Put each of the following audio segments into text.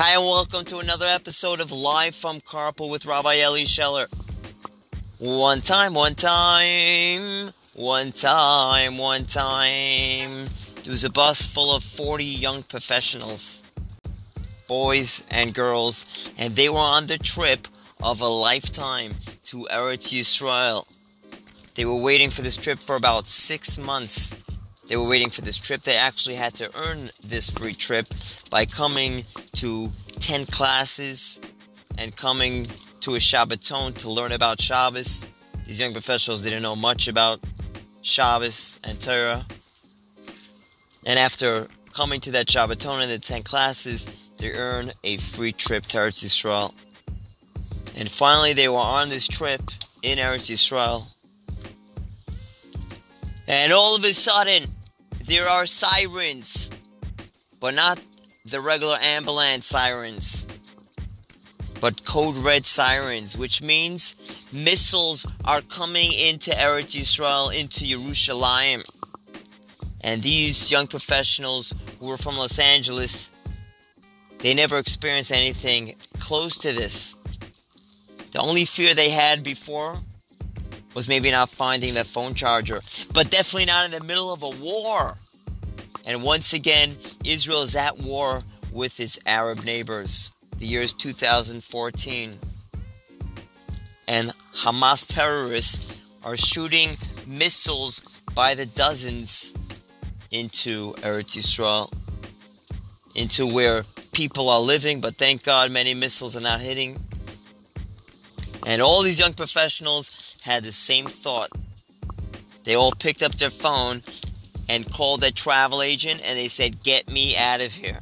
Hi, and welcome to another episode of Live from Carpool with Rabbi Eli Scheller. One time, one time, one time, one time. There was a bus full of 40 young professionals, boys and girls, and they were on the trip of a lifetime to Eretz Yisrael. They were waiting for this trip for about six months. They were waiting for this trip. They actually had to earn this free trip by coming to 10 classes and coming to a Shabbaton to learn about Shabbos. These young professionals didn't know much about Shabbos and Torah. And after coming to that Shabbaton and the 10 classes, they earn a free trip to Eretz Yisrael. And finally, they were on this trip in Eretz Yisrael. And all of a sudden, there are sirens, but not the regular ambulance sirens, but code red sirens, which means missiles are coming into Eretz Yisrael, into Yerushalayim. And these young professionals who were from Los Angeles, they never experienced anything close to this. The only fear they had before was maybe not finding that phone charger, but definitely not in the middle of a war. And once again, Israel is at war with its Arab neighbors. The year is 2014. And Hamas terrorists are shooting missiles by the dozens into Eretz Yisrael, into where people are living, but thank God many missiles are not hitting. And all these young professionals had the same thought. They all picked up their phone and called their travel agent and they said, Get me out of here.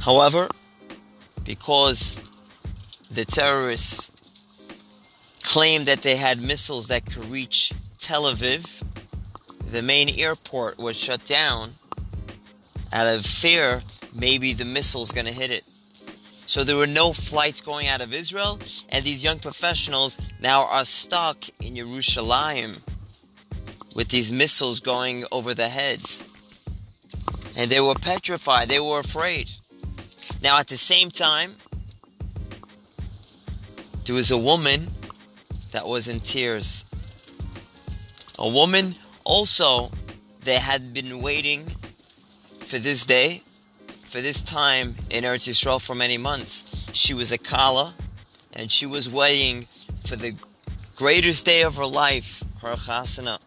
However, because the terrorists claimed that they had missiles that could reach Tel Aviv, the main airport was shut down out of fear maybe the missile's going to hit it. So there were no flights going out of Israel, and these young professionals now are stuck in Jerusalem with these missiles going over their heads. And they were petrified, they were afraid. Now, at the same time, there was a woman that was in tears. A woman also that had been waiting for this day for this time in Eretz Yisrael for many months. She was a Kala, and she was waiting for the greatest day of her life, her chasana.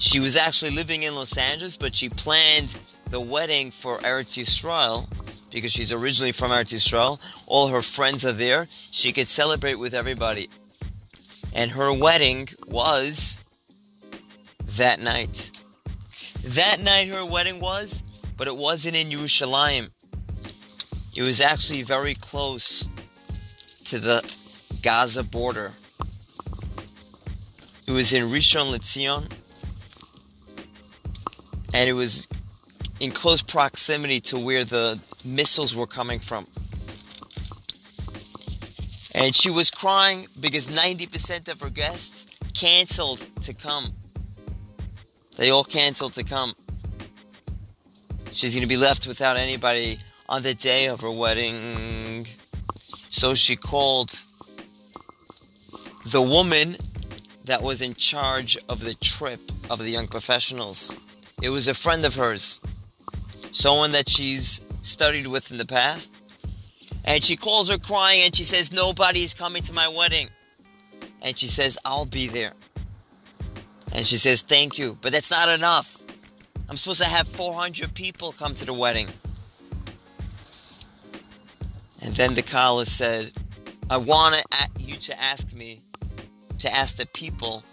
She was actually living in Los Angeles, but she planned the wedding for Eretz Yisrael because she's originally from Eretz Yisrael. All her friends are there. She could celebrate with everybody. And her wedding was that night. That night, her wedding was but it wasn't in Yerushalayim. It was actually very close to the Gaza border. It was in Rishon LeZion, and it was in close proximity to where the missiles were coming from. And she was crying because 90% of her guests canceled to come. They all canceled to come. She's going to be left without anybody on the day of her wedding. So she called the woman that was in charge of the trip of the young professionals. It was a friend of hers, someone that she's studied with in the past. And she calls her crying and she says, Nobody's coming to my wedding. And she says, I'll be there. And she says, Thank you. But that's not enough. I'm supposed to have 400 people come to the wedding. And then the caller said, I want you to ask me to ask the people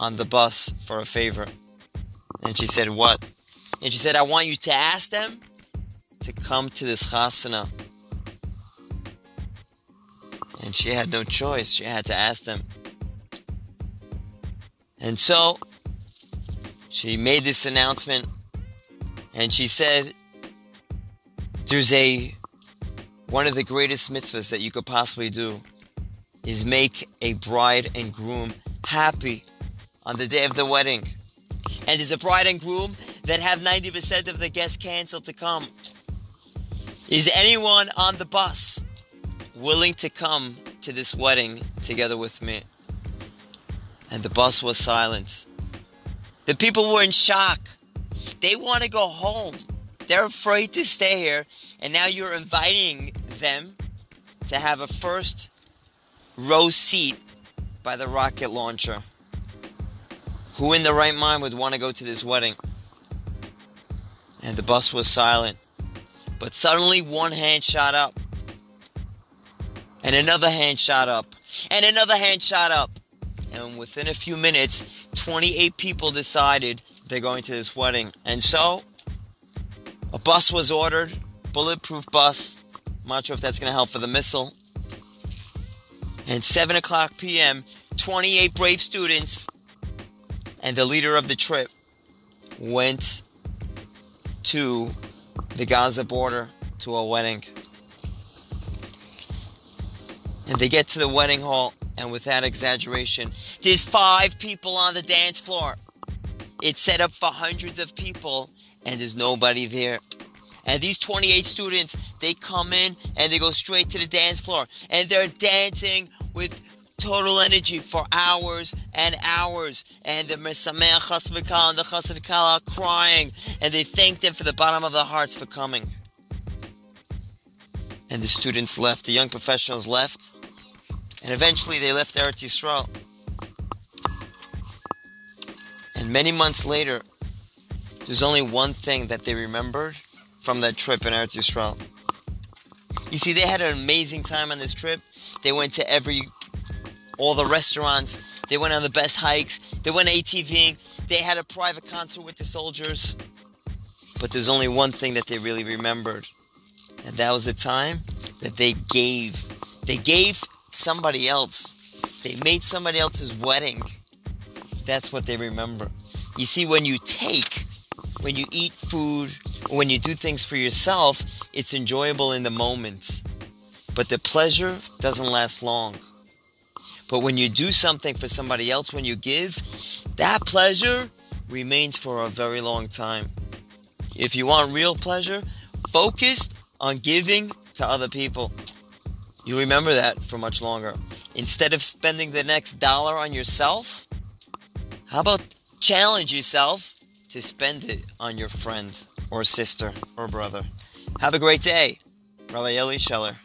on the bus for a favor. And she said, What? And she said, I want you to ask them to come to this chasana. And she had no choice. She had to ask them. And so she made this announcement and she said there's a one of the greatest mitzvahs that you could possibly do is make a bride and groom happy on the day of the wedding. And there's a bride and groom that have 90% of the guests canceled to come. Is anyone on the bus willing to come to this wedding together with me? And the bus was silent. The people were in shock. They want to go home. They're afraid to stay here. And now you're inviting them to have a first row seat by the rocket launcher. Who in the right mind would want to go to this wedding? And the bus was silent. But suddenly one hand shot up. And another hand shot up. And another hand shot up. And within a few minutes, 28 people decided they're going to this wedding. And so, a bus was ordered, bulletproof bus. I'm not sure if that's going to help for the missile. And 7 o'clock p.m., 28 brave students and the leader of the trip went to the Gaza border to a wedding. And they get to the wedding hall, and without exaggeration, there's five people on the dance floor. It's set up for hundreds of people, and there's nobody there. And these 28 students, they come in and they go straight to the dance floor, and they're dancing with total energy for hours and hours. And the Mesameh Chasvikal and the Chasvikal are crying, and they thank them for the bottom of their hearts for coming. And the students left, the young professionals left, and eventually they left Eretz Yisrael. And many months later, there's only one thing that they remembered from that trip in Eretz Yisrael. You see, they had an amazing time on this trip. They went to every all the restaurants. They went on the best hikes. They went ATVing. They had a private concert with the soldiers. But there's only one thing that they really remembered. And that was the time that they gave. They gave somebody else. They made somebody else's wedding. That's what they remember. You see, when you take, when you eat food, when you do things for yourself, it's enjoyable in the moment. But the pleasure doesn't last long. But when you do something for somebody else, when you give, that pleasure remains for a very long time. If you want real pleasure, focus on giving to other people. You remember that for much longer. Instead of spending the next dollar on yourself, how about challenge yourself to spend it on your friend or sister or brother? Have a great day. Rabbi Eli Scheller.